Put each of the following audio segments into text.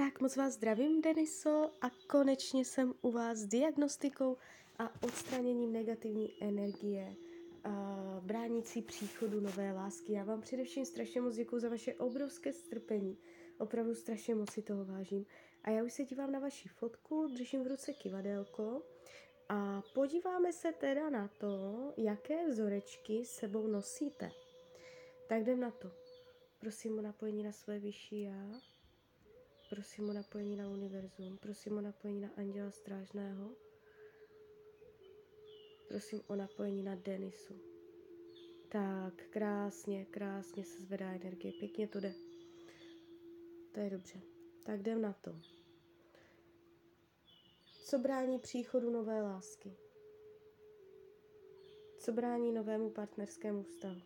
Tak moc vás zdravím, Deniso, a konečně jsem u vás s diagnostikou a odstraněním negativní energie, a bránící příchodu nové lásky. Já vám především strašně moc děkuji za vaše obrovské strpení. Opravdu strašně moc si toho vážím. A já už se dívám na vaši fotku, držím v ruce kivadelko a podíváme se teda na to, jaké vzorečky sebou nosíte. Tak jdem na to. Prosím o napojení na své vyšší já. Prosím o napojení na univerzum. Prosím o napojení na anděla strážného. Prosím o napojení na Denisu. Tak, krásně, krásně se zvedá energie. Pěkně to jde. To je dobře. Tak jdem na to. Co brání příchodu nové lásky? Co brání novému partnerskému vztahu?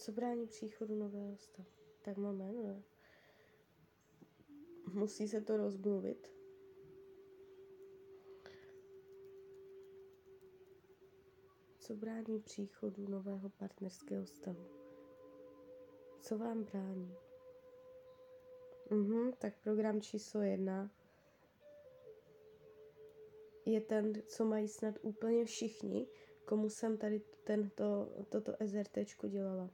Co brání příchodu nového stavu? Tak moment, ne? Musí se to rozmluvit. Co brání příchodu nového partnerského stavu? Co vám brání? Mhm, tak program číslo jedna je ten, co mají snad úplně všichni, komu jsem tady tento, toto SRT dělala.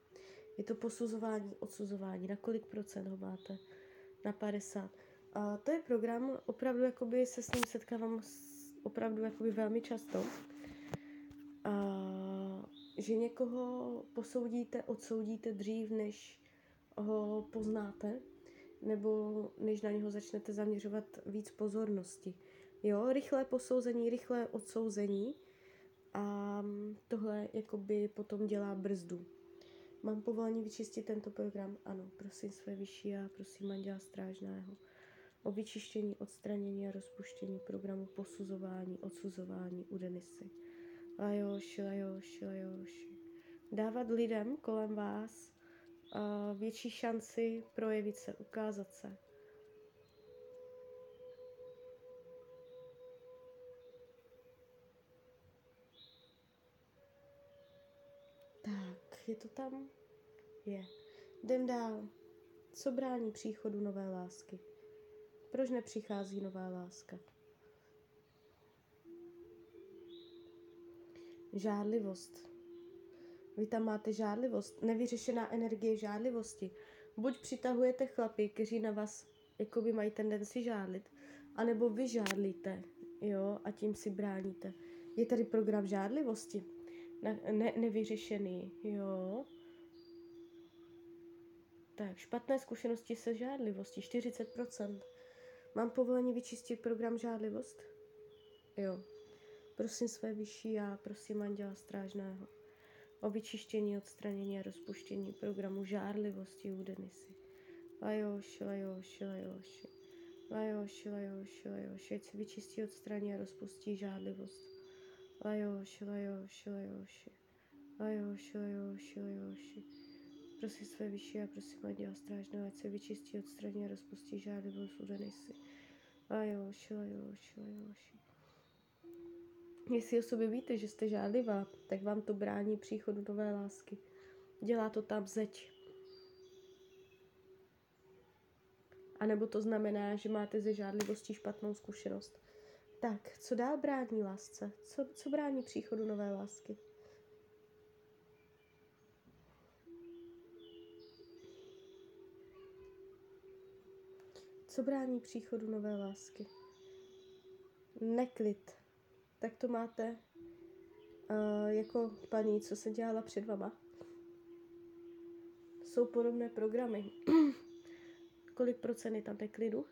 Je to posuzování, odsuzování. Na kolik procent ho máte? Na 50. A to je program, opravdu jakoby se s ním setkávám opravdu jakoby velmi často. A, že někoho posoudíte, odsoudíte dřív, než ho poznáte, nebo než na něho začnete zaměřovat víc pozornosti. Jo, rychlé posouzení, rychlé odsouzení a tohle jakoby potom dělá brzdu. Mám povolení vyčistit tento program? Ano, prosím své vyšší a prosím Anděla Strážného o vyčištění, odstranění a rozpuštění programu posuzování, odsuzování u Denisy. Lajoši, lajoši, lajoši. Dávat lidem kolem vás uh, větší šanci projevit se, ukázat se. Je to tam? Je. Jdem dál. Co brání příchodu nové lásky? Proč nepřichází nová láska? Žádlivost. Vy tam máte žádlivost, nevyřešená energie žádlivosti. Buď přitahujete chlapy, kteří na vás jakoby mají tendenci žádlit, anebo vy žádlíte, jo, a tím si bráníte. Je tady program žádlivosti, ne, ne, nevyřešený, jo. Tak, špatné zkušenosti se žádlivostí, 40%. Mám povolení vyčistit program žádlivost? Jo. Prosím své vyšší já, prosím Anděla Strážného o vyčištění, odstranění a rozpuštění programu žádlivosti u Denisy. Lajoši, lajoši, lajoši. Lajoši, lajoši, lajoši. Ať se vyčistí, odstraní a rozpustí žádlivost. Lajoši, lajoši, lajoši. Lajoši, lajoši, lajoši. Prosím své vyšší a prosím Anděla Strážného, ať se vyčistí, odstraní a rozpustí žádlivost u Denisy. Lajoši, lajoši, lajoši. Jestli o sobě víte, že jste žádlivá, tak vám to brání příchodu nové lásky. Dělá to tam zeď. A nebo to znamená, že máte ze žádlivostí špatnou zkušenost. Tak, co dál brání lásce? Co, co brání příchodu nové lásky? Co brání příchodu nové lásky? Neklid. Tak to máte uh, jako paní, co se dělala před vama. Jsou podobné programy. Kolik procent je tam neklidu?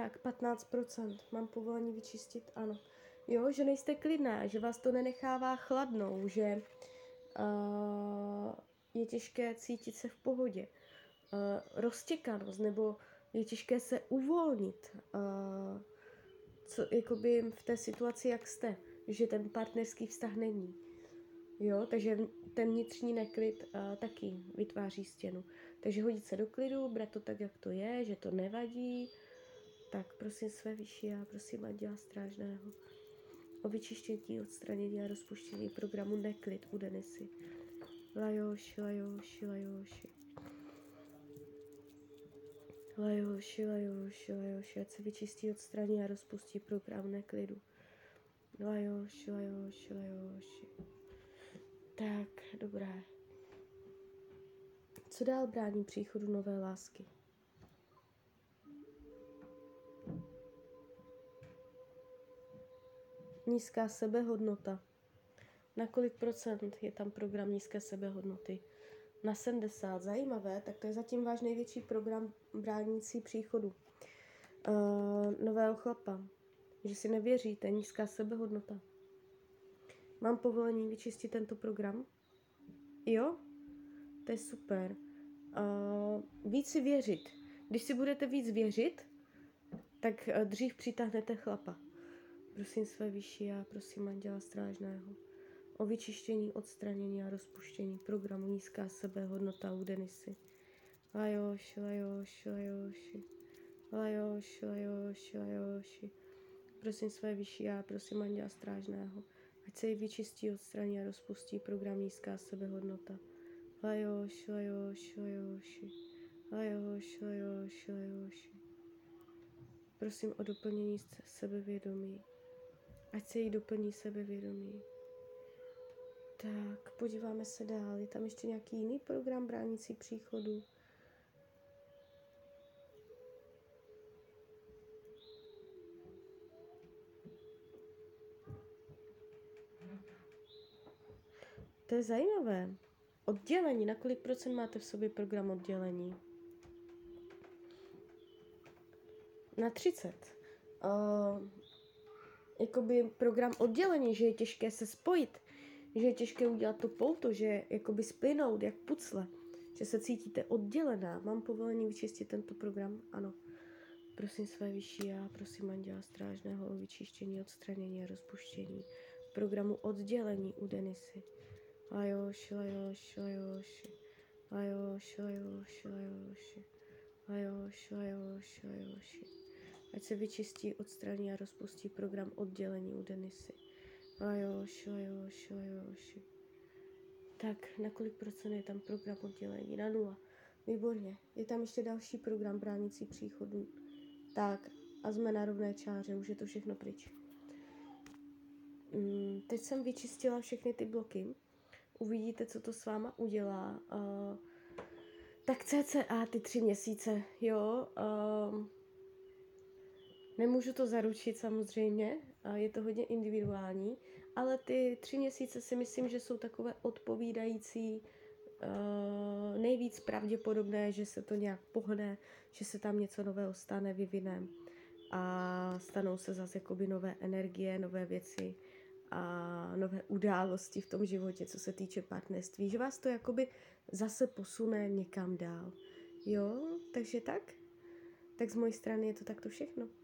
Tak, 15%. Mám povolení vyčistit? Ano. Jo, že nejste klidná, že vás to nenechává chladnou, že uh, je těžké cítit se v pohodě. Uh, roztěkanost, nebo je těžké se uvolnit. Uh, co, jakoby v té situaci, jak jste, že ten partnerský vztah není. Jo, takže ten vnitřní neklid uh, taky vytváří stěnu. Takže hodit se do klidu, brát to tak, jak to je, že to nevadí. Tak prosím své vyšší a prosím dělá Strážného o vyčištění, odstranění a rozpuštění programu Neklid u Denisy. Lajoši, lajoši, lajoši. Lajoši, lajoši, lajoši, ať se vyčistí, odstraní a rozpustí program neklidu. Lajoši, lajoši, lajoši. Tak, dobré. Co dál brání příchodu nové lásky? Nízká sebehodnota. Na kolik procent je tam program nízké sebehodnoty? Na 70. Zajímavé, tak to je zatím váš největší program bránící příchodu uh, nového chlapa. Že si nevěříte, nízká sebehodnota. Mám povolení vyčistit tento program? Jo? To je super. Uh, víc si věřit. Když si budete víc věřit, tak uh, dřív přitáhnete chlapa. Prosím své vyšší a prosím Anděla Strážného o vyčištění, odstranění a rozpuštění programu Nízká sebehodnota u Denisy. Lajoši, lajoši, lajoši, lajoši, lajoši, lajoši. Prosím své vyšší a prosím Anděla Strážného, ať se jí vyčistí, odstraní a rozpustí program Nízká sebehodnota. Lajoši, lajoši, lajoši, lajoši, lajoši, lajoši. Prosím o doplnění sebevědomí. Ať se jí doplní sebevědomí. Tak, podíváme se dál. Je tam ještě nějaký jiný program bránící příchodu? To je zajímavé. Oddělení. Na kolik procent máte v sobě program oddělení? Na 30. Uh, jakoby program oddělení, že je těžké se spojit že je těžké udělat to pouto, že jakoby splynout jak pucle, že se cítíte oddělená. Mám povolení vyčistit tento program? Ano. Prosím své vyšší já, prosím Anděla Strážného o vyčištění, odstranění a rozpuštění programu oddělení u Denisy. Lajoši, lajoši, lajoši, lajoši, lajoši, lajoši, lajoši, lajoši, lajoši. Ať se vyčistí, odstraní a rozpustí program oddělení u Denisy. Lajoši, lajoši, lajoši. Tak, na kolik procent je tam program oddělení? Na nula. Výborně. Je tam ještě další program bránící příchodu. Tak, a jsme na rovné čáře, už je to všechno pryč. Mm, teď jsem vyčistila všechny ty bloky. Uvidíte, co to s váma udělá. Uh, tak cca ty tři měsíce, jo. Uh, nemůžu to zaručit samozřejmě, je to hodně individuální, ale ty tři měsíce si myslím, že jsou takové odpovídající, uh, nejvíc pravděpodobné, že se to nějak pohne, že se tam něco nového stane, vyvine a stanou se zase jakoby nové energie, nové věci a nové události v tom životě, co se týče partnerství, že vás to jakoby zase posune někam dál. Jo, takže tak? Tak z mojej strany je to takto všechno.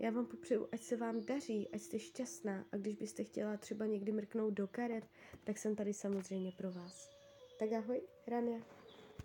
Já vám popřeju, ať se vám daří, ať jste šťastná a když byste chtěla třeba někdy mrknout do karet, tak jsem tady samozřejmě pro vás. Tak ahoj, Rania.